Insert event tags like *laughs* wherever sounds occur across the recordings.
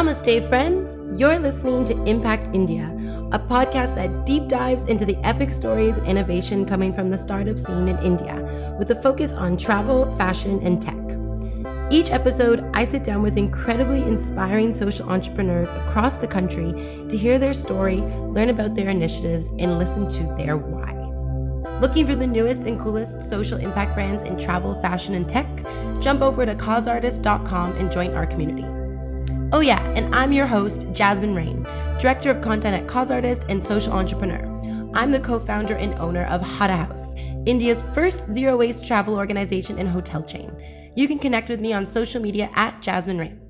Namaste, friends. You're listening to Impact India, a podcast that deep dives into the epic stories of innovation coming from the startup scene in India, with a focus on travel, fashion, and tech. Each episode, I sit down with incredibly inspiring social entrepreneurs across the country to hear their story, learn about their initiatives, and listen to their why. Looking for the newest and coolest social impact brands in travel, fashion, and tech? Jump over to causeartist.com and join our community. Oh, yeah, and I'm your host, Jasmine Rain, Director of Content at Cause Artist and Social Entrepreneur. I'm the co founder and owner of Hara House, India's first zero waste travel organization and hotel chain. You can connect with me on social media at Jasmine Rain.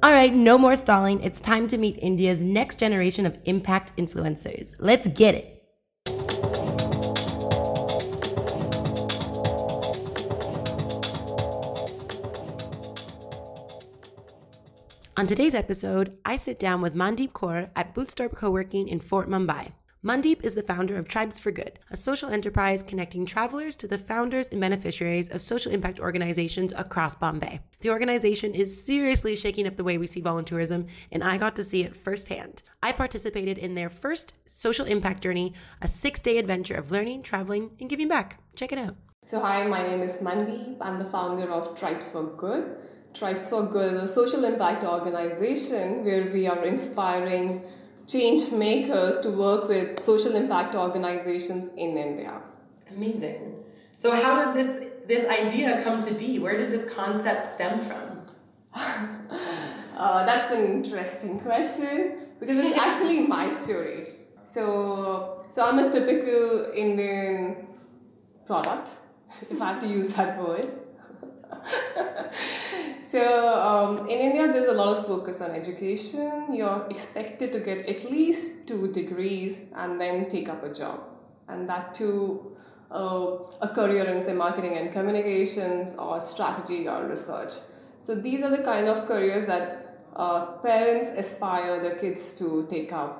All right, no more stalling. It's time to meet India's next generation of impact influencers. Let's get it. On today's episode, I sit down with Mandeep Kaur at Bootstrap Co-working in Fort Mumbai. Mandeep is the founder of Tribes for Good, a social enterprise connecting travelers to the founders and beneficiaries of social impact organizations across Bombay. The organization is seriously shaking up the way we see volunteerism, and I got to see it firsthand. I participated in their first social impact journey, a six day adventure of learning, traveling, and giving back. Check it out. So, hi, my name is Mandeep. I'm the founder of Tribes for Good. Tribes for Good is a social impact organization where we are inspiring change makers to work with social impact organizations in India. Amazing. So how did this this idea come to be? Where did this concept stem from? *laughs* uh, that's an interesting question because it's *laughs* actually my story. So so I'm a typical Indian product, *laughs* if I have to use that word. *laughs* so um, in India, there's a lot of focus on education. You're expected to get at least two degrees and then take up a job, and that too, uh, a career in say marketing and communications or strategy or research. So these are the kind of careers that uh, parents aspire their kids to take up.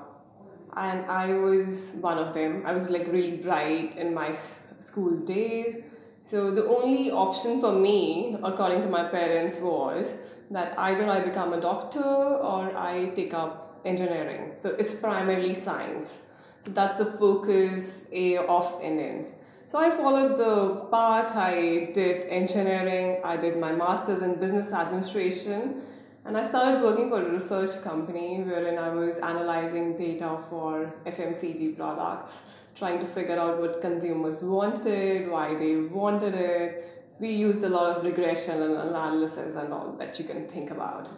And I was one of them. I was like really bright in my school days so the only option for me, according to my parents, was that either I become a doctor or I take up engineering. So it's primarily science. So that's the focus of Indians. So I followed the path. I did engineering. I did my master's in business administration. And I started working for a research company wherein I was analyzing data for FMCG products trying to figure out what consumers wanted, why they wanted it. We used a lot of regression and analysis and all that you can think about.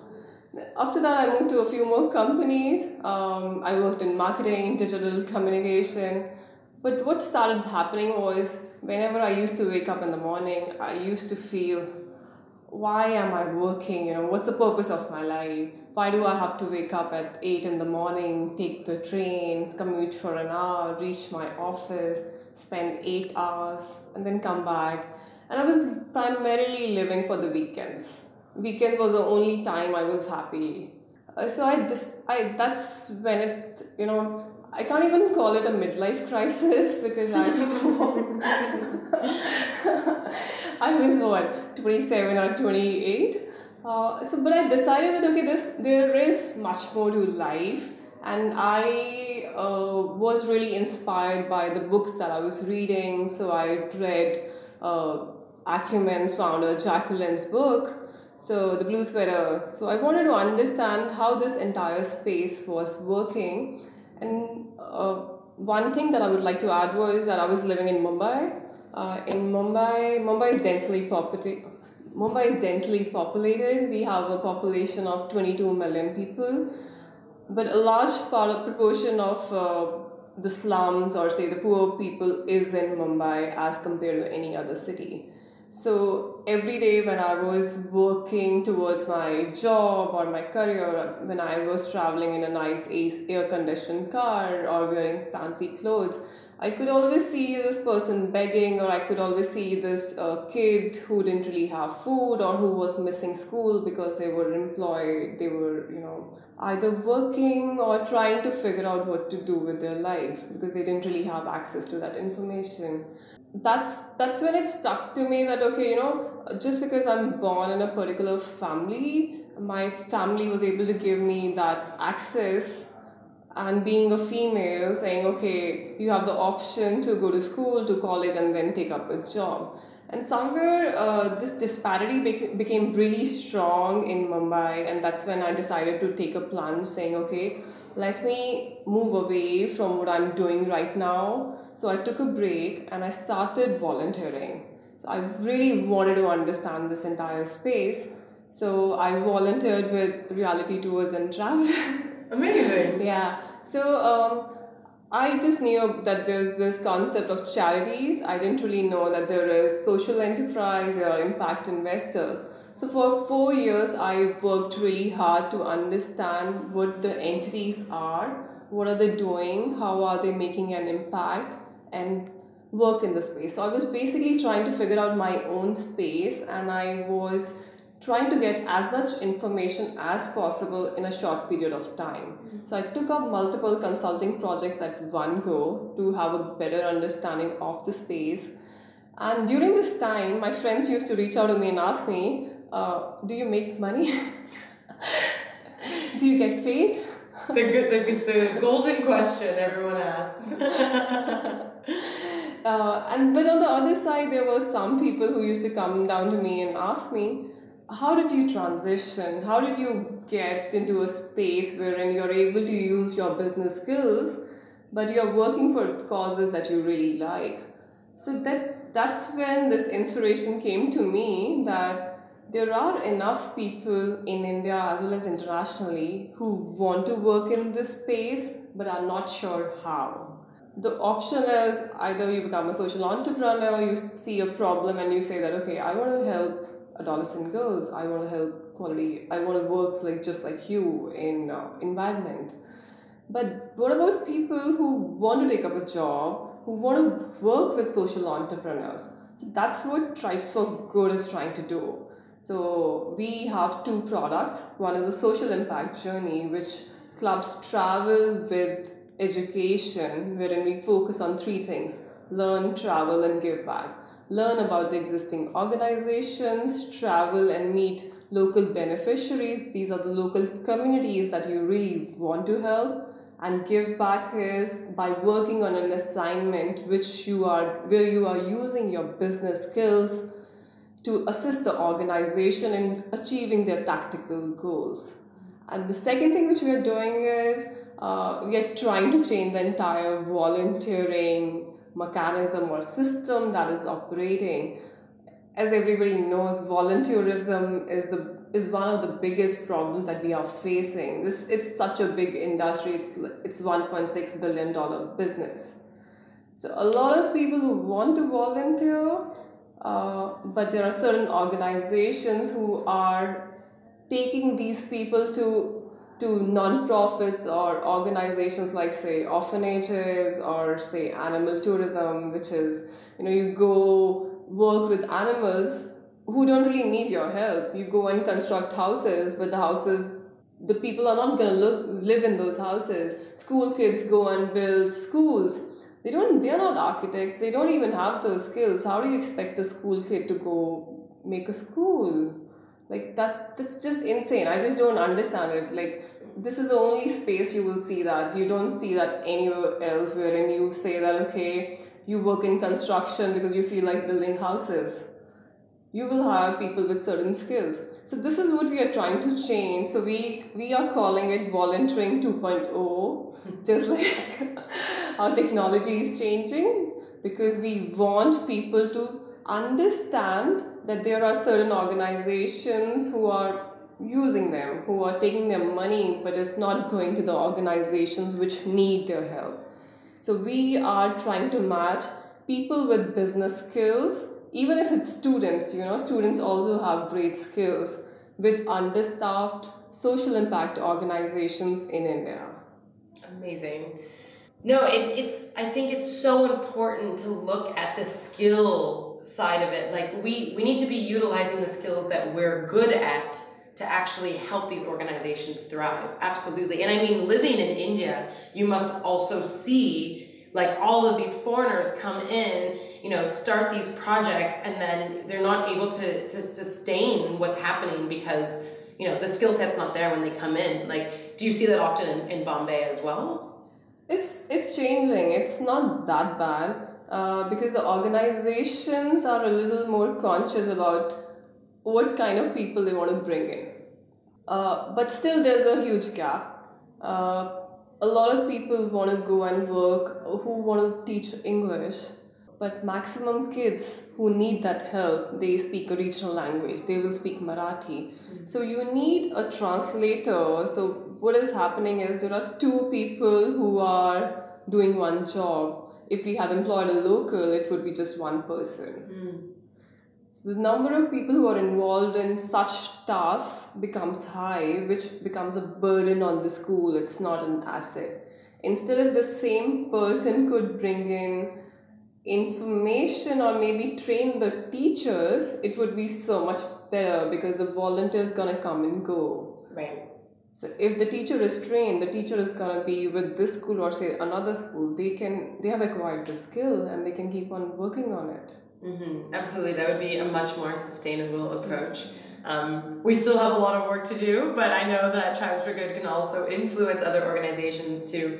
After that, I moved to a few more companies. Um, I worked in marketing, digital communication. But what started happening was whenever I used to wake up in the morning, I used to feel, why am I working? You know, what's the purpose of my life? Why do I have to wake up at 8 in the morning, take the train, commute for an hour, reach my office, spend 8 hours, and then come back? And I was primarily living for the weekends. Weekend was the only time I was happy. Uh, so I just, I that's when it, you know, I can't even call it a midlife *laughs* crisis because I, *laughs* *laughs* I was what, 27 or 28 uh, so, but I decided that okay, this there is much more to life, and I uh, was really inspired by the books that I was reading. So I read uh, Acumen's founder Jacqueline's book, so the Blue Sweater. So I wanted to understand how this entire space was working, and uh, one thing that I would like to add was that I was living in Mumbai. Uh, in Mumbai, Mumbai is densely populated Mumbai is densely populated. We have a population of 22 million people, but a large part of proportion of uh, the slums or say the poor people is in Mumbai as compared to any other city. So every day when I was working towards my job or my career, when I was traveling in a nice air conditioned car or wearing fancy clothes, I could always see this person begging, or I could always see this uh, kid who didn't really have food or who was missing school because they were employed, they were, you know, either working or trying to figure out what to do with their life because they didn't really have access to that information. That's that's when it stuck to me that okay, you know, just because I'm born in a particular family my family was able to give me that access and being a female saying okay you have the option to go to school to college and then take up a job. And somewhere uh, this disparity bec- became really strong in mumbai and that's when i decided to take a plunge saying okay let me move away from what i'm doing right now. So i took a break and i started volunteering. So i really wanted to understand this entire space. So i volunteered with reality tours and travel *laughs* Amazing. yeah. So um, I just knew that there's this concept of charities. I didn't really know that there is social enterprise, or impact investors. So for four years, I worked really hard to understand what the entities are, what are they doing, how are they making an impact, and work in the space. So I was basically trying to figure out my own space, and I was trying to get as much information as possible in a short period of time. So I took up multiple consulting projects at one go to have a better understanding of the space. And during this time, my friends used to reach out to me and ask me, uh, Do you make money? *laughs* Do you get paid? The, good, the, the golden question everyone asks. *laughs* Uh, and but on the other side, there were some people who used to come down to me and ask me, how did you transition? How did you get into a space wherein you're able to use your business skills, but you're working for causes that you really like? So that that's when this inspiration came to me that there are enough people in India as well as internationally who want to work in this space but are not sure how. The option is either you become a social entrepreneur, or you see a problem and you say that okay, I want to help adolescent girls. I want to help quality. I want to work like just like you in uh, environment. But what about people who want to take up a job, who want to work with social entrepreneurs? So that's what Tribes for Good is trying to do. So we have two products. One is a social impact journey, which clubs travel with education, wherein we focus on three things learn, travel, and give back learn about the existing organizations, travel and meet local beneficiaries. These are the local communities that you really want to help. And give back is by working on an assignment which you are where you are using your business skills to assist the organization in achieving their tactical goals. And the second thing which we are doing is uh, we are trying to change the entire volunteering mechanism or system that is operating. As everybody knows, volunteerism is the is one of the biggest problems that we are facing. This is such a big industry. It's it's one point six billion dollar business. So a lot of people who want to volunteer, uh, but there are certain organizations who are taking these people to to non-profits or organizations like say orphanages or say animal tourism which is you know you go work with animals who don't really need your help. You go and construct houses but the houses the people are not going to look, live in those houses. School kids go and build schools. They don't they're not architects. They don't even have those skills. How do you expect a school kid to go make a school like that's that's just insane. I just don't understand it. Like this is the only space you will see that. You don't see that anywhere else wherein you say that okay you work in construction because you feel like building houses. You will hire people with certain skills. So this is what we are trying to change. So we we are calling it volunteering 2.0 *laughs* just like *laughs* our technology is changing because we want people to understand that there are certain organizations who are using them, who are taking their money, but it's not going to the organizations which need their help. So we are trying to match people with business skills, even if it's students, you know, students also have great skills with understaffed social impact organizations in India. Amazing. No, it, it's. I think it's so important to look at the skill side of it. Like we we need to be utilizing the skills that we're good at to actually help these organizations thrive. Absolutely. And I mean, living in India, you must also see like all of these foreigners come in, you know, start these projects, and then they're not able to, to sustain what's happening because you know the skill set's not there when they come in. Like, do you see that often in, in Bombay as well? It's it's changing. It's not that bad uh, because the organizations are a little more conscious about what kind of people they want to bring in. Uh, but still, there's a huge gap. Uh, a lot of people want to go and work who want to teach English, but maximum kids who need that help, they speak a regional language. They will speak Marathi. Mm-hmm. So you need a translator. So what is happening is there are two people who are doing one job. If we had employed a local, it would be just one person. Mm. So the number of people who are involved in such tasks becomes high, which becomes a burden on the school. It's not an asset. Instead, if the same person could bring in information or maybe train the teachers, it would be so much better because the volunteer is gonna come and go. Right. So if the teacher is trained, the teacher is gonna be with this school or say another school. They can they have acquired the skill and they can keep on working on it. Mm-hmm. Absolutely, that would be a much more sustainable approach. Um, we still have a lot of work to do, but I know that Tribes for Good can also influence other organizations to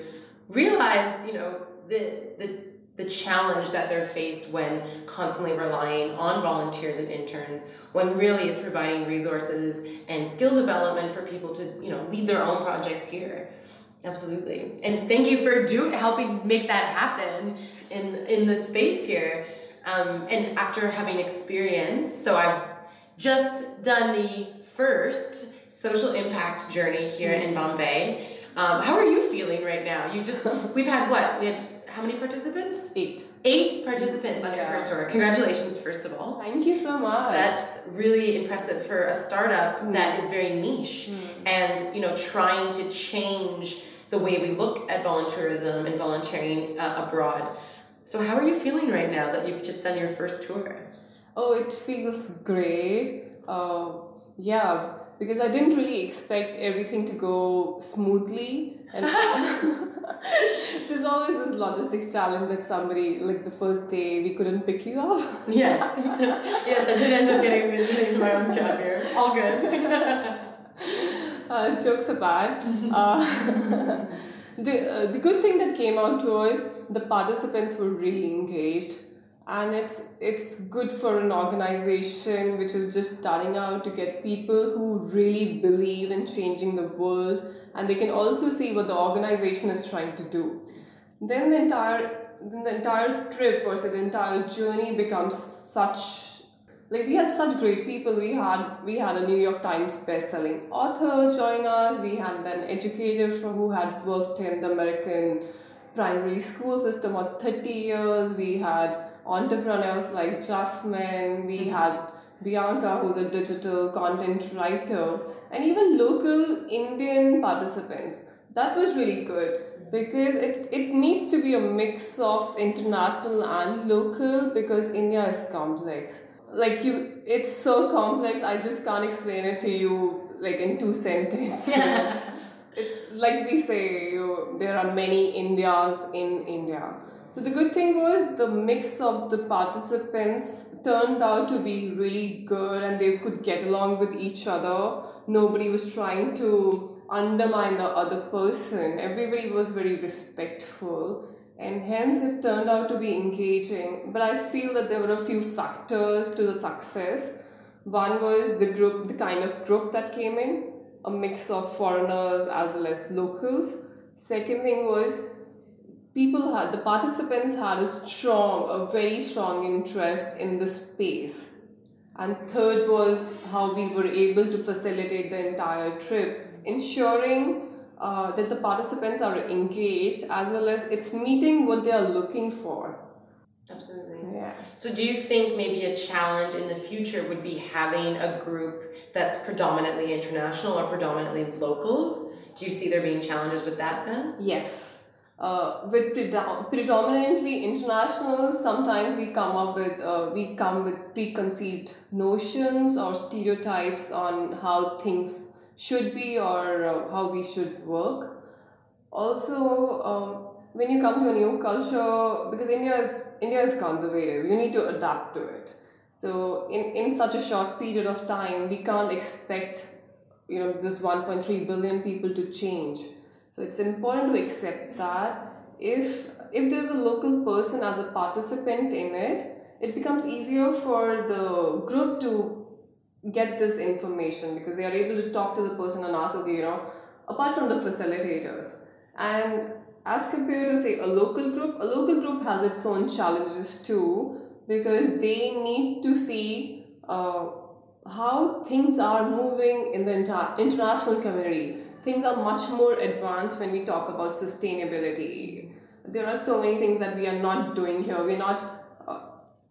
realize, you know, the the the challenge that they're faced when constantly relying on volunteers and interns when really it's providing resources and skill development for people to you know lead their own projects here absolutely and thank you for do helping make that happen in in the space here um, and after having experience, so I've just done the first social impact journey here in. Bombay. Um, how are you feeling right now? You just we've had what? We had how many participants? Eight. Eight participants on your first tour. Congratulations, first of all. Thank you so much. That's really impressive for a startup mm. that is very niche mm. and you know trying to change the way we look at volunteerism and volunteering uh, abroad. So, how are you feeling right now that you've just done your first tour? Oh, it feels great. Uh, yeah, because I didn't really expect everything to go smoothly. And *laughs* *laughs* *laughs* there's always this logistics challenge that somebody, like the first day, we couldn't pick you up. *laughs* yes. *laughs* yes, I did end up getting, getting my own cab here. All good. uh, jokes apart. Uh, the, uh, the good thing that came out was the participants were really engaged and it's it's good for an organization which is just starting out to get people who really believe in changing the world. And they can also see what the organization is trying to do. Then the entire then the entire trip or say the entire journey becomes such like we had such great people. We had we had a new york times best-selling author join us. We had an educator who had worked in the american primary school system for 30 years. We had entrepreneurs like jasmine we mm-hmm. had bianca who's a digital content writer and even local indian participants that was really good because it's it needs to be a mix of international and local because india is complex like you it's so complex i just can't explain it to you like in two sentences yeah. *laughs* it's like we say you, there are many indias in india so the good thing was the mix of the participants turned out to be really good and they could get along with each other nobody was trying to undermine the other person everybody was very respectful and hence it turned out to be engaging. But I feel that there were a few factors to the success. One was the group, the kind of group that came in, a mix of foreigners as well as locals. Second thing was people had the participants had a strong, a very strong interest in the space. And third was how we were able to facilitate the entire trip, ensuring uh, that the participants are engaged as well as it's meeting what they are looking for. Absolutely. Yeah. So, do you think maybe a challenge in the future would be having a group that's predominantly international or predominantly locals? Do you see there being challenges with that then? Yes. Uh, with predom- predominantly international, sometimes we come up with uh, we come with preconceived notions or stereotypes on how things should be or uh, how we should work. Also, um, when you come to a new culture, because India is India is conservative, you need to adapt to it. So in, in such a short period of time, we can't expect you know this 1.3 billion people to change so it's important to accept that if if there's a local person as a participant in it it becomes easier for the group to get this information because they are able to talk to the person and ask okay you know apart from the facilitators and as compared to say a local group a local group has its own challenges too because they need to see uh, how things are moving in the inter- international community. Things are much more advanced when we talk about sustainability. There are so many things that we are not doing here. We're not uh,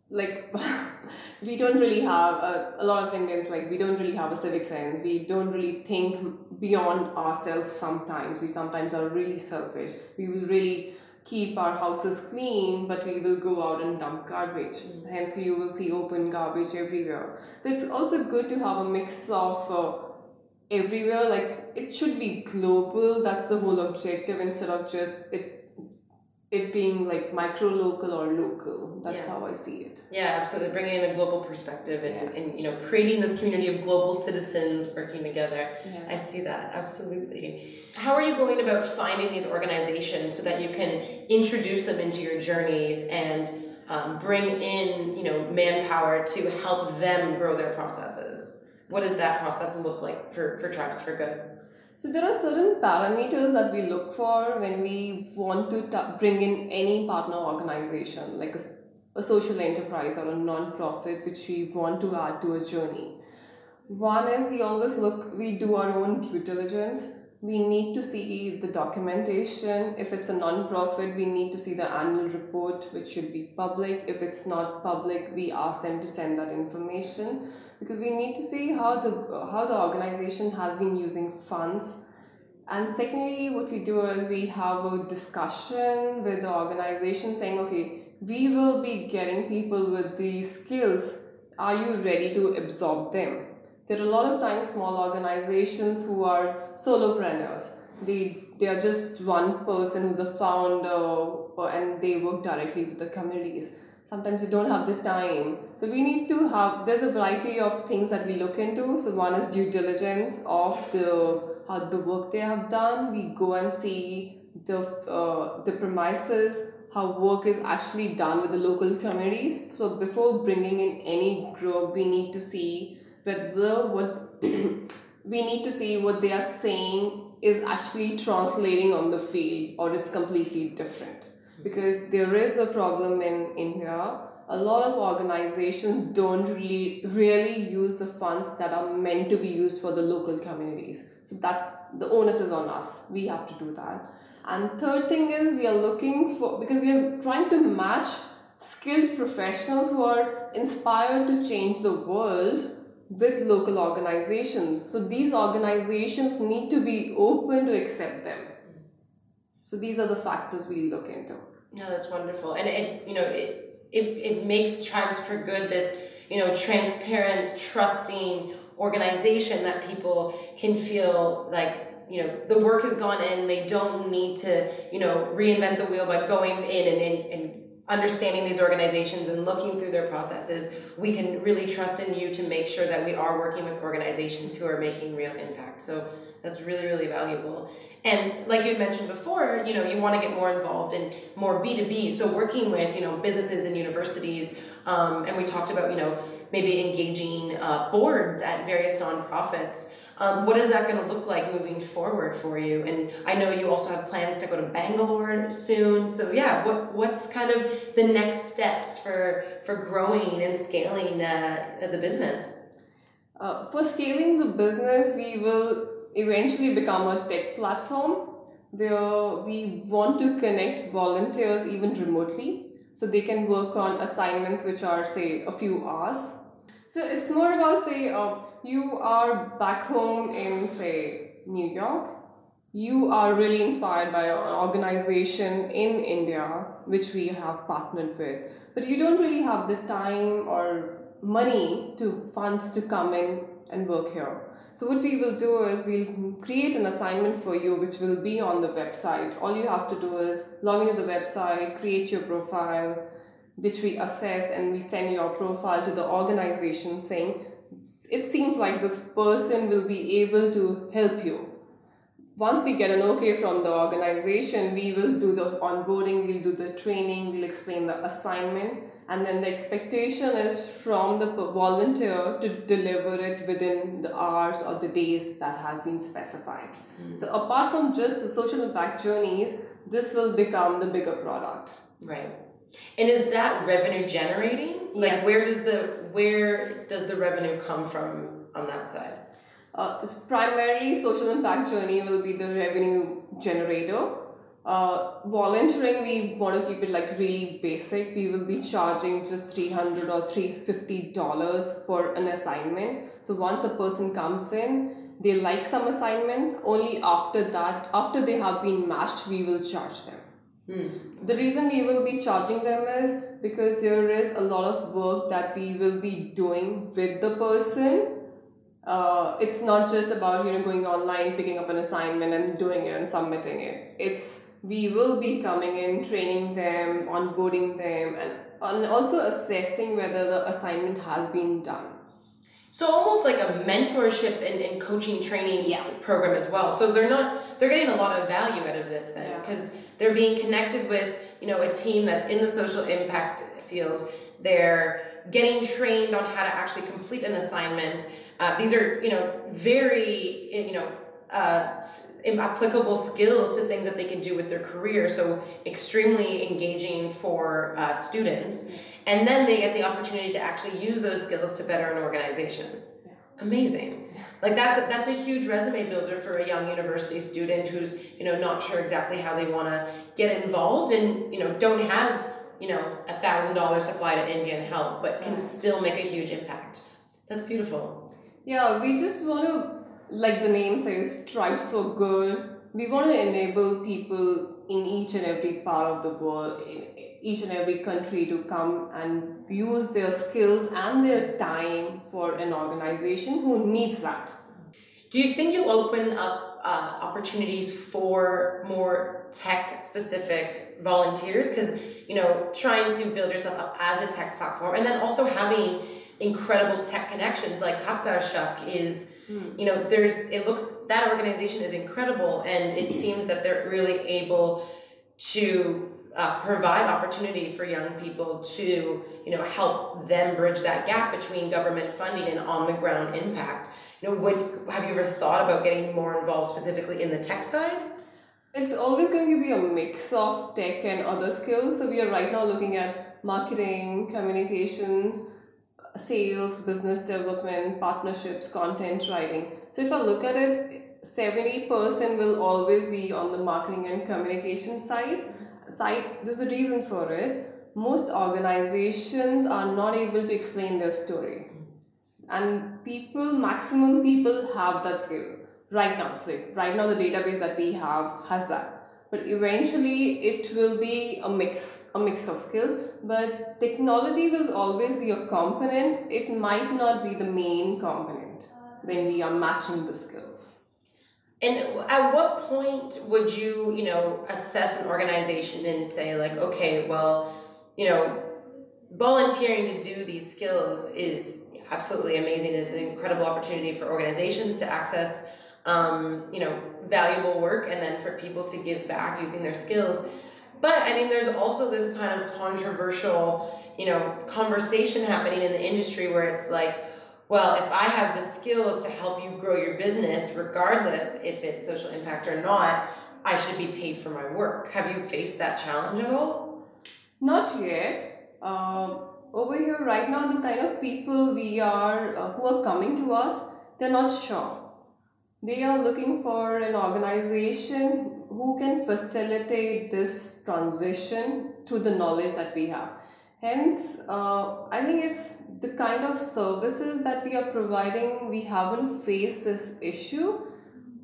like *laughs* we don't really have a, a lot of Indians like we don't really have a civic sense. We don't really think beyond ourselves sometimes. We sometimes are really selfish. We will really keep our houses clean, but we will go out and dump garbage. Mm-hmm. Hence, you will see open garbage everywhere. So it's also good to have a mix of uh, everywhere. Like it should be global. That's the whole objective instead of just it it being like micro local or local. That's yeah. how I see it. Yeah, absolutely. Bringing in a global perspective and, yeah. and you know creating this community of global citizens working together. Yeah. I see that absolutely. How are you going about finding these organizations so that you can introduce them into your journeys and um, bring in you know manpower to help them grow their processes? What does that process look like for for Tribes for Good? So there are certain parameters that we look for when we want to t- bring in any partner organization, like a, a social enterprise or a non-profit, which we want to add to a journey. One is we always look, we do our own due diligence we need to see the documentation. If it's a non-profit, we need to see the annual report, which should be public. If it's not public, we ask them to send that information because we need to see how the how the organization has been using funds. And secondly, what we do is we have a discussion with the organization saying, okay, we will be getting people with these skills. Are you ready to absorb them? There are a lot of times small organizations who are solopreneurs. They, they are just one person who's a founder and they work directly with the communities. Sometimes they don't have the time. So we need to have, there's a variety of things that we look into. So one is due diligence of the, how the work they have done. We go and see the, uh, the premises, how work is actually done with the local communities. So before bringing in any group, we need to see whether what *clears throat* we need to see what they are saying is actually translating on the field or is completely different. Because there is a problem in india. A lot of organizations don't really really use the funds that are meant to be used for the local communities. So that's the onus is on us. We have to do that. And third thing is we are looking for because we are trying to match skilled professionals who are inspired to change the world with local organizations. So these organizations need to be open to accept them. So these are the factors we look into. No, that's wonderful. And it, you know, it, it, it makes Tribes for Good this, you know, transparent, trusting organization that people can feel like you know the work has gone in they don't need to you know reinvent the wheel by going in and, and, and understanding these organizations and looking through their processes, we can really trust in you to make sure that we are working with organizations who are making real impact. So that's really, really valuable. And like you mentioned before, you know, you want to get more involved in more B2B. So working with, you know, businesses and universities. Um, and we talked about, you know, maybe engaging uh, boards at various nonprofits um, what is that going to look like moving forward for you? And I know you also have plans to go to Bangalore soon. So yeah, what what's kind of the next steps for for growing and scaling uh, the business? Uh, for scaling the business, we will eventually become a tech platform where we want to connect volunteers even remotely so they can work on assignments which are say a few hours so it's more about say uh, you are back home in say New York. You are really inspired by an organization in India which we have partnered with, but you don't really have the time or money to funds to come in and work here. So what we will do is we'll create an assignment for you which will be on the website. All you have to do is log into the website, create your profile, which we assess and we send your profile to the organization saying it seems like this person will be able to help you once we get an okay from the organization, we will do the onboarding, we'll do the training, we'll explain the assignment, and then the expectation is from the volunteer to deliver it within the hours or the days that have been specified. Mm-hmm. So, apart from just the social impact journeys, this will become the bigger product. Right. And is that revenue generating? Like yes. where does the where does the revenue come from on that side? Uh, primarily, social impact journey will be the revenue generator. Uh, volunteering, we want to keep it like really basic. We will be charging just three hundred or three fifty dollars for an assignment. So once a person comes in, they like some assignment. Only after that, after they have been matched, we will charge them. Hmm. The reason we will be charging them is because there is a lot of work that we will be doing with the person uh, it's not just about you know going online picking up an assignment and doing it and submitting it it's we will be coming in training them onboarding them and, and also assessing whether the assignment has been done so almost like a mentorship and, and coaching training yeah. program as well so they're not they're getting a lot of value out of this then because yeah. They're being connected with you know a team that's in the social impact field they're getting trained on how to actually complete an assignment uh, these are, you know, very, you know, uh, applicable skills to things that they can do with their career. So extremely engaging for uh, students. And then they get the opportunity to actually use those skills to better an organization. Amazing. Like that's that's a huge resume builder for a young university student who's you know not sure exactly how they want to get involved and you know don't have you know a thousand dollars to fly to India and help, but can still make a huge impact. That's beautiful. Yeah, we just want to, like the name says, Tribes for Good. We want to enable people in each and every part of the world, in each and every country to come and use their skills and their time for an organization who needs that. Do you think you'll open up uh, opportunities for more tech specific volunteers? Because, you know, trying to build yourself up as a tech platform and then also having incredible tech connections like Haqdarshak is mm. you know there's it looks that organization is incredible and it seems that they're really able to uh, provide opportunity for young people to you know help them bridge that gap between government funding and on the ground impact you know would have you ever thought about getting more involved specifically in the tech side it's always going to be a mix of tech and other skills so we are right now looking at marketing communications sales, business development, partnerships, content writing. So if I look at it, 70% will always be on the marketing and communication side. Side. There's a reason for it. Most organizations are not able to explain their story. And people, maximum people have that skill right now. So right now the database that we have has that but eventually it will be a mix a mix of skills but technology will always be a component it might not be the main component when we are matching the skills and at what point would you you know assess an organization and say like okay well you know volunteering to do these skills is absolutely amazing it's an incredible opportunity for organizations to access um, you know, valuable work and then for people to give back using their skills. But I mean, there's also this kind of controversial, you know, conversation happening in the industry where it's like, well, if I have the skills to help you grow your business, regardless if it's social impact or not, I should be paid for my work. Have you faced that challenge at all? Not yet. Uh, over here, right now, the kind of people we are uh, who are coming to us, they're not sure they are looking for an organization who can facilitate this transition to the knowledge that we have. Hence, uh, I think it's the kind of services that we are providing. We haven't faced this issue,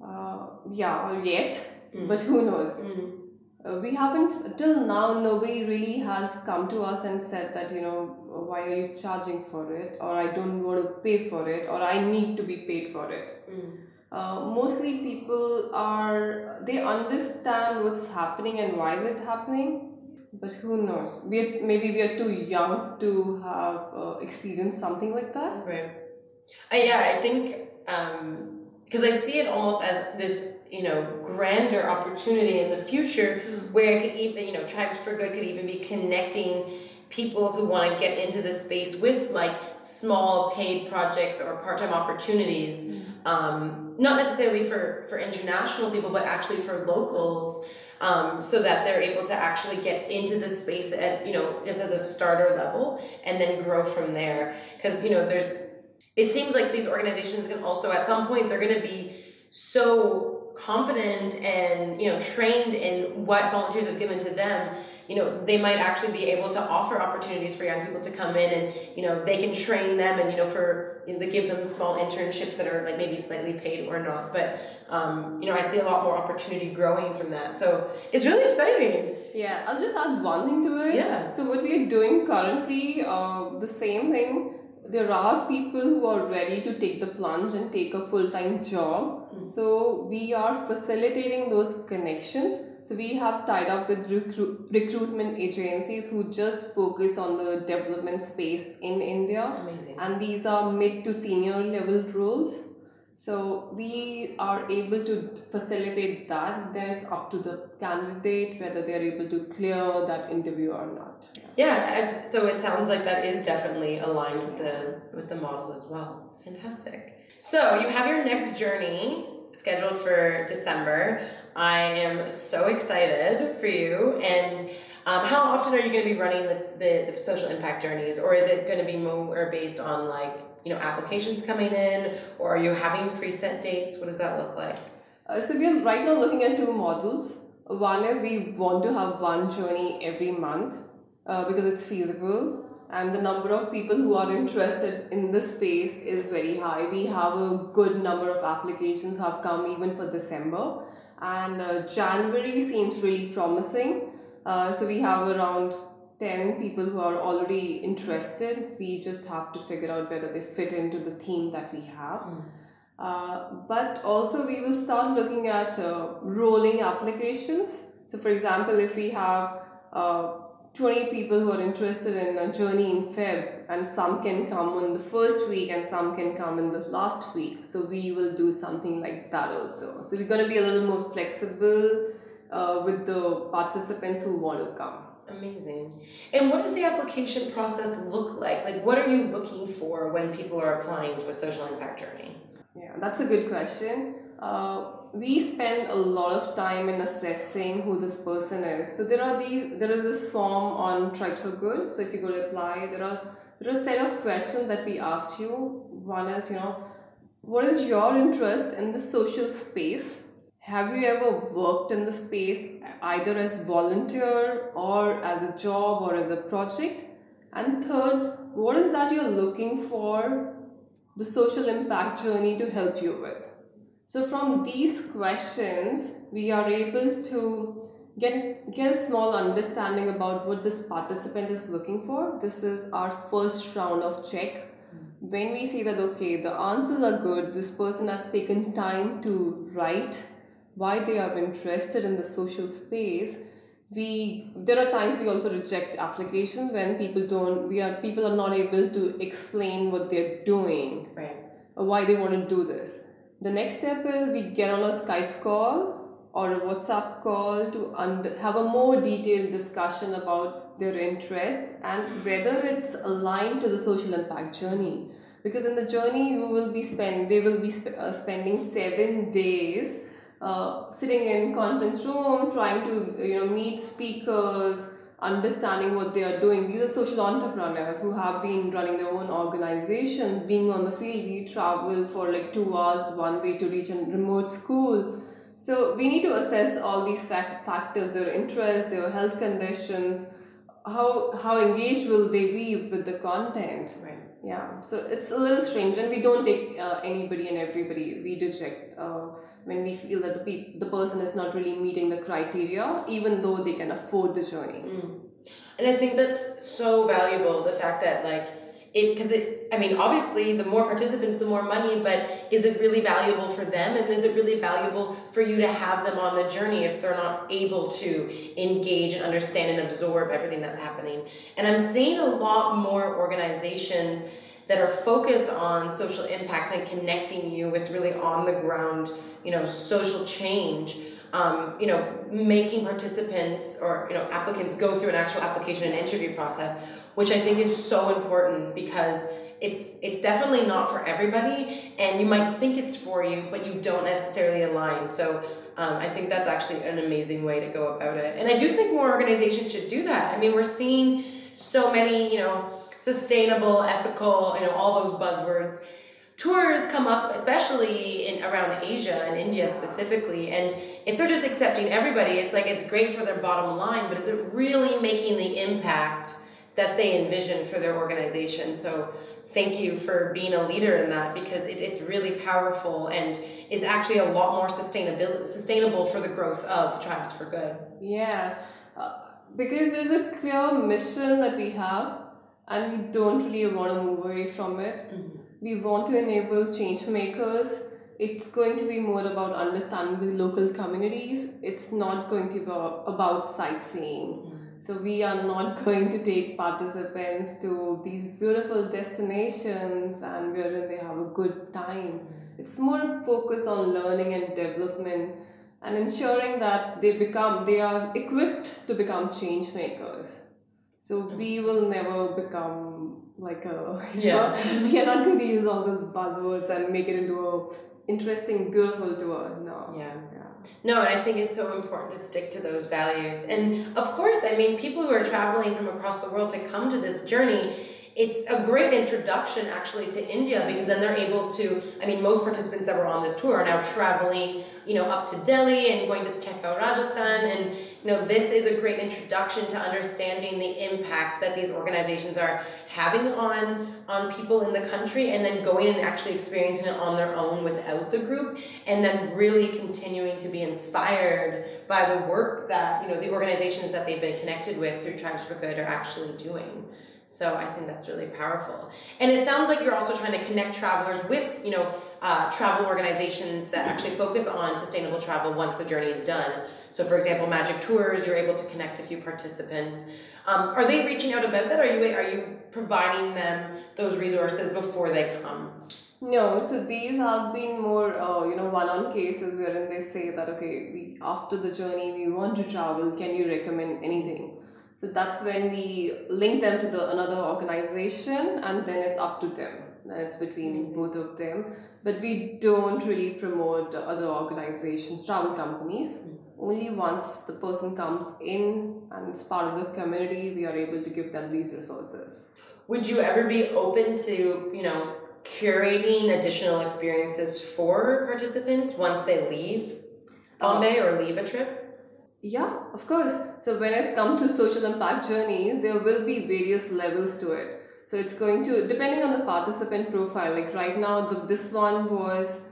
uh, yeah, yet, mm. but who knows? Mm. Uh, we haven't till now. Nobody really has come to us and said that you know why are you charging for it, or I don't want to pay for it, or I need to be paid for it. Mm uh, mostly people are they understand what's happening and why is it happening but who knows? We maybe we are too young to have uh, experienced something like that. Right. I, yeah, I think um because um, I see it almost as this, you know, grander opportunity in the future mm. where it could even, you know, Tribes for Good could even be connecting people who want to get into this space with like small paid projects or part-time opportunities. Mm. um, not necessarily for for international people but actually for locals um, so that they're able to actually get into the space at you know just as a starter level and then grow from there. Because you know there's it seems like these organizations can also at some point they're going to be so confident and you know trained in what volunteers have given to them you know they might actually be able to offer opportunities for young people to come in and you know they can train them and you know for you know, they give them small internships that are like maybe slightly paid or not. But um, you know i see a lot more opportunity growing from that. So it's really exciting. Yeah i'll just add one thing to it. Yeah. So what we're doing currently uh, the same thing there are people who are ready to take the plunge and take a full-time job mm. so we are facilitating those connections so we have tied up with recru- recruitment agencies who just focus on the development space in india Amazing. and these are mid to senior level roles so we are able to facilitate that. Then it's up to the candidate whether they are able to clear that interview or not. Yeah. Yeah so it sounds like that is definitely aligned with the with the model as well. Fantastic. So you have your next journey scheduled for December. I am so excited for you and. Um, how often are you going to be running the, the, the social impact journeys, or is it going to be more based on like you know applications coming in or are you having preset dates what does that look like uh, so we are right now looking at two models one is we want to have one journey every month uh, because it's feasible and the number of people who are interested in the space is very high we have a good number of applications have come even for december and uh, january seems really promising uh, so we have around 10 people who are already interested. We just have to figure out whether they fit into the theme that we have. Mm. Uh, but also, we will start looking at uh, rolling applications. So, for example, if we have uh, 20 people who are interested in a journey in Feb, and some can come in the first week and some can come in the last week. So, we will do something like that also. So, we're going to be a little more flexible uh, with the participants who want to come. Amazing. And what does the application process look like? Like, what are you looking for when people are applying to a social impact journey? Yeah, that's a good question. Uh, we spend a lot of time in assessing who this person is. So there are these. There is this form on Tribes for Good. So if you go to apply, there are there are a set of questions that we ask you. One is, you know, what is your interest in the social space? Have you ever worked in the space either as volunteer or as a job or as a project? And third, what is that you're looking for the social impact journey to help you with? So from these questions, we are able to get, get a small understanding about what this participant is looking for. This is our first round of check. When we see that, okay, the answers are good, this person has taken time to write why they are interested in the social space we there are times we also reject applications when people don't we are people are not able to explain what they're doing right or why they want to do this the next step is we get on a skype call or a whatsapp call to under, have a more detailed discussion about their interest and whether it's aligned to the social impact journey. Because in the journey you will be spend they will be sp- uh, spending 7 days uh, sitting in conference room, trying to you know meet speakers, understanding what they are doing. These are social entrepreneurs who have been running their own organizations, being on the field. We travel for like two hours one way to reach a remote school. So we need to assess all these factors: their interests, their health conditions, how how engaged will they be with the content. Right yeah so it's a little strange and we don't take uh, anybody and everybody we reject uh, when we feel that the, pe- the person is not really meeting the criteria even though they can afford the journey mm. and i think that's so valuable the fact that like it because it i mean obviously the more participants the more money but is it really valuable for them and is it really valuable for you to have them on the journey if they're not able to engage and understand and absorb everything that's happening and i'm seeing a lot more organizations that are focused on social impact and connecting you with really on the ground, you know, social change. Um, you know, making participants or you know applicants go through an actual application and interview process, which I think is so important because it's it's definitely not for everybody, and you might think it's for you, but you don't necessarily align. So um, I think that's actually an amazing way to go about it, and I do think more organizations should do that. I mean, we're seeing so many, you know, sustainable, ethical, you know, all those buzzwords. Tours come up, especially in around Asia and India specifically, and if they're just accepting everybody, it's like it's great for their bottom line, but is it really making the impact that they envision for their organization? So thank you for being a leader in that because it, it's really powerful and is actually a lot more sustainable sustainable for the growth of tribes for good. Yeah, uh, because there's a clear mission that we have and we don't really want to move away from it. Mm-hmm. We want to enable change makers. It's going to be more about understanding the local communities. It's not going to be about sightseeing. Mm-hmm. So we are not *laughs* going to take participants to these beautiful destinations and wherein they have a good time. Mm-hmm. It's more focused on learning and development and ensuring that they become they are equipped to become change makers so we will never become like a *laughs* yeah. *laughs* we are not going to use all those buzzwords and make it into a interesting, beautiful tour. No. Yeah. yeah. No, and I think it's so important to stick to those values. And of course, I mean, people who are traveling from across the world to come to this journey it's a great introduction actually to India because then they're able to. I mean, most participants that were on this tour are now traveling, you know, up to Delhi and going to Khetgaon, Rajasthan, and you know, this is a great introduction to understanding the impact that these organizations are having on on people in the country, and then going and actually experiencing it on their own without the group, and then really continuing to be inspired by the work that you know the organizations that they've been connected with through Tribes for Good are actually doing. So I think that's really powerful. And it sounds like you're also trying to connect travelers with, you know, uh, travel organizations that actually focus on sustainable travel once the journey is done. So, for example, Magic Tours, you're able to connect a few participants. Um, are they reaching out about that? Are you are you providing them those resources before they come? No, so these have been more, uh, you know, one-on cases wherein they say that okay, we after the journey we want to travel. Can you recommend anything? So that's when we link them to the another organization, and then it's up to them. And it's between both of them. But we don't really promote other organizations, travel companies. Only once the person comes in and it's part of the community, we are able to give them these resources. Would you ever be open to, you know, curating additional experiences for participants once they leave Bombay uh, or leave a trip? Yeah, of course. So when it's come to social impact journeys, there will be various levels to it. So it's going to depending on the participant profile. Like right now, the, this one was,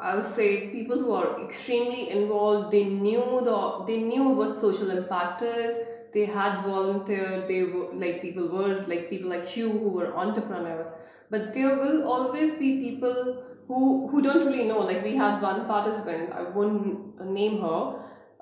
I'll say, people who are extremely involved. They knew the they knew what social impact is. They had volunteered. They were like people were like people like you who were entrepreneurs. But there will always be people who who don't really know. Like we had one participant. I won't name her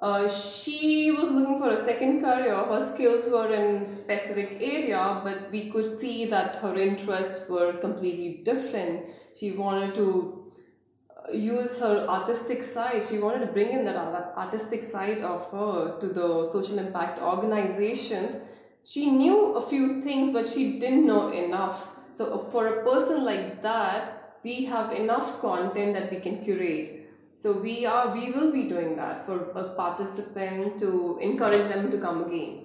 uh, she was looking for a second career. Her skills were in specific area, but we could see that her interests were completely different. She wanted to uh, use her artistic side. She wanted to bring in that artistic side of her to the social impact organizations. She knew a few things, but she didn't know enough. So for a person like that, we have enough content that we can curate so we are we will be doing that for a participant to encourage them to come again.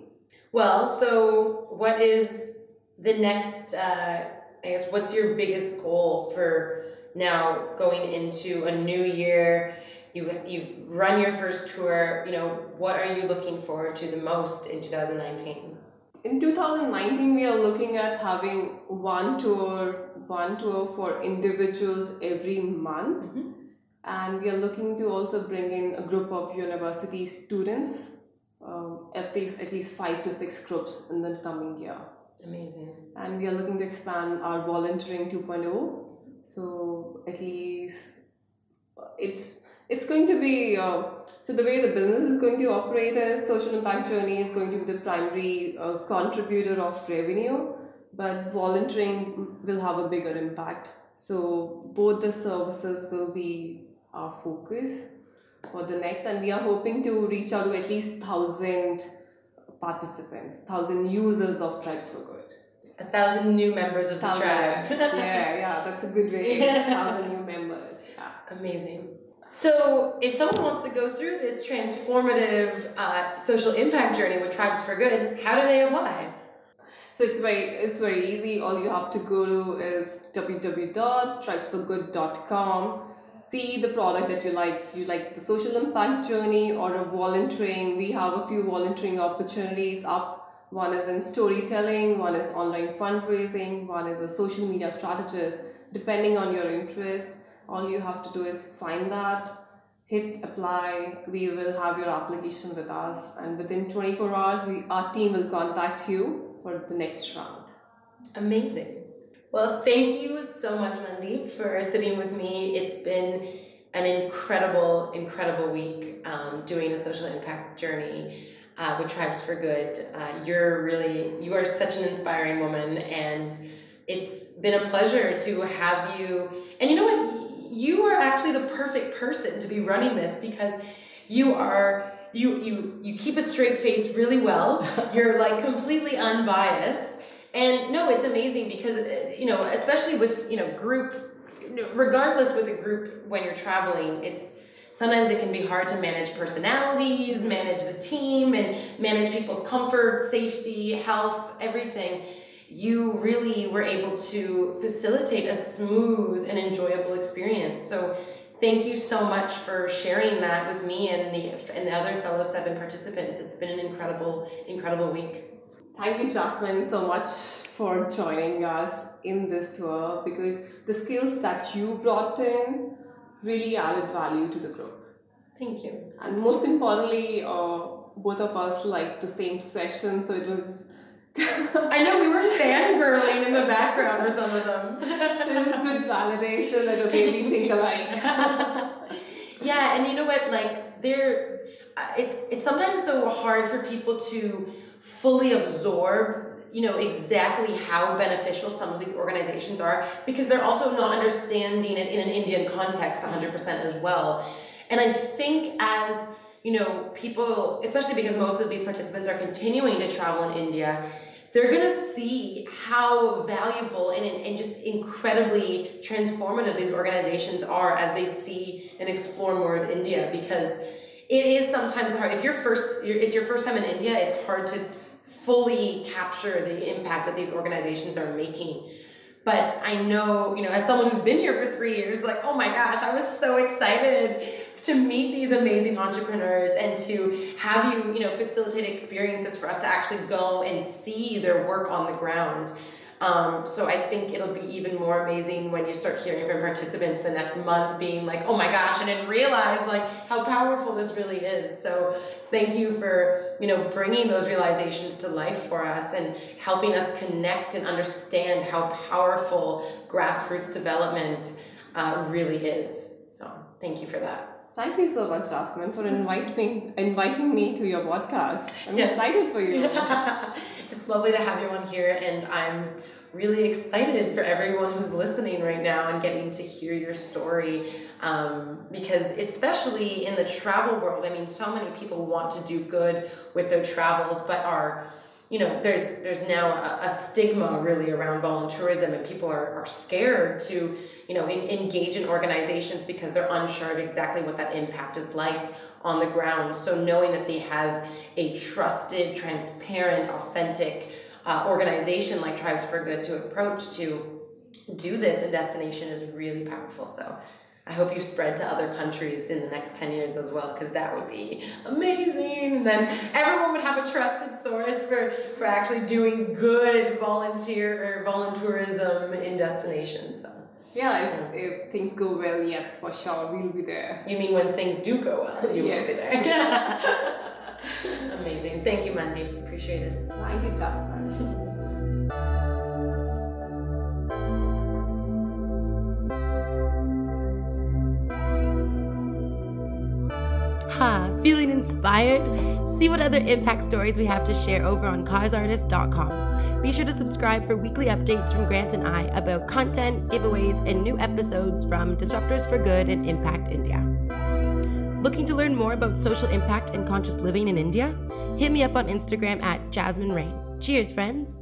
Well, so what is the next? Uh, I guess what's your biggest goal for now going into a new year? You you've run your first tour. You know what are you looking forward to the most in two thousand nineteen? In 2019, we are looking at having one tour, one tour for individuals every month. Mm-hmm and we are looking to also bring in a group of university students uh, at least at least five to six groups in the coming year. Amazing. And we are looking to expand our volunteering 2.0 so at least uh, it's it's going to be uh, so the way the business is going to operate is social impact journey is going to be the primary uh, contributor of revenue but volunteering will have a bigger impact. So both the services will be our focus for the next, and we are hoping to reach out to at least thousand participants, thousand users of Tribes for Good. A thousand new members of the tribe. *laughs* yeah, yeah, that's a good way. *laughs* thousand new members. Yeah. Amazing. So, if someone wants to go through this transformative uh, social impact journey with Tribes for Good, how do they apply? So it's very it's very easy. All you have to go to is www.tribesforgood.com. See the product that you like. You like the social impact journey or a volunteering. We have a few volunteering opportunities up. One is in storytelling, one is online fundraising, one is a social media strategist. Depending on your interest, all you have to do is find that, hit apply. We will have your application with us, and within 24 hours, we our team will contact you for the next round. Amazing. Well, thank you so much, Mandeep, for sitting with me. It's been an incredible, incredible week um, doing a social impact journey uh, with Tribes for Good. Uh, you're really, you are such an inspiring woman, and it's been a pleasure to have you. And you know what? You are actually the perfect person to be running this because you are you you you keep a straight face really well. *laughs* You're like completely unbiased. And no, it's amazing because uh, you know, especially with you know group, regardless with a group when you're traveling, it's sometimes it can be hard to manage personalities, manage the team, and manage people's comfort, safety, health, everything. You really were able to facilitate a smooth and enjoyable experience. So thank you so much for sharing that with me and the and the other fellow seven participants. It's been an incredible, incredible week. Thank you, Jasmine, so much for joining us in this tour because the skills that you brought in really added value to the group. Thank you. And most importantly, uh, both of us liked the same session, so it was. I know we were fangirling in the background for some of them. *laughs* so it was good validation that it made me think alike. *laughs* yeah, and you know what? Like, there, uh, it's it's sometimes so hard for people to fully absorb you know exactly how beneficial some of these organizations are because they're also not understanding it in an Indian context 100% as well. And I think as you know people especially because most of these participants are continuing to travel in India they're going to see how valuable and, and just incredibly transformative these organizations are as they see and explore more of India because it is sometimes hard if you're first it's your first time in India it's hard to fully capture the impact that these organizations are making. But I know, you know, as someone who's been here for three years, like, oh my gosh, I was so excited to meet these amazing entrepreneurs and to have you, you know, facilitate experiences for us to actually go and see their work on the ground. Um, so I think it'll be even more amazing when you start hearing from participants the next month being like, oh my gosh, I didn't realize like how powerful this really is. So thank you for, you know, bringing those realizations to life for us and helping us connect and understand how powerful grassroots development uh, really is. So thank you for that. Thank you so much, Jasmine, for inviting inviting me to your podcast. I'm yes. excited for you. *laughs* it's lovely to have on here, and I'm really excited for everyone who's listening right now and getting to hear your story. Um, because, especially in the travel world, I mean, so many people want to do good with their travels, but are you know there's there's now a, a stigma really around volunteerism and people are, are scared to you know in, engage in organizations because they're unsure of exactly what that impact is like on the ground. So knowing that they have a trusted transparent authentic uh, organization like tribes for good to approach to do this in destination is really powerful. So I hope you spread to other countries in the next 10 years as well, because that would be amazing. And then everyone would have a trusted source for, for actually doing good volunteer or volunteerism in destinations. So. Yeah, if, if things go well, yes, for sure, we'll be there. You mean when things do go well, you yes. will be there. *laughs* Amazing. Thank you, Mandy. Appreciate it. Thank you, Jasmine. Feeling inspired? See what other impact stories we have to share over on causeartist.com. Be sure to subscribe for weekly updates from Grant and I about content, giveaways, and new episodes from Disruptors for Good and Impact India. Looking to learn more about social impact and conscious living in India? Hit me up on Instagram at Jasmine Rain. Cheers, friends!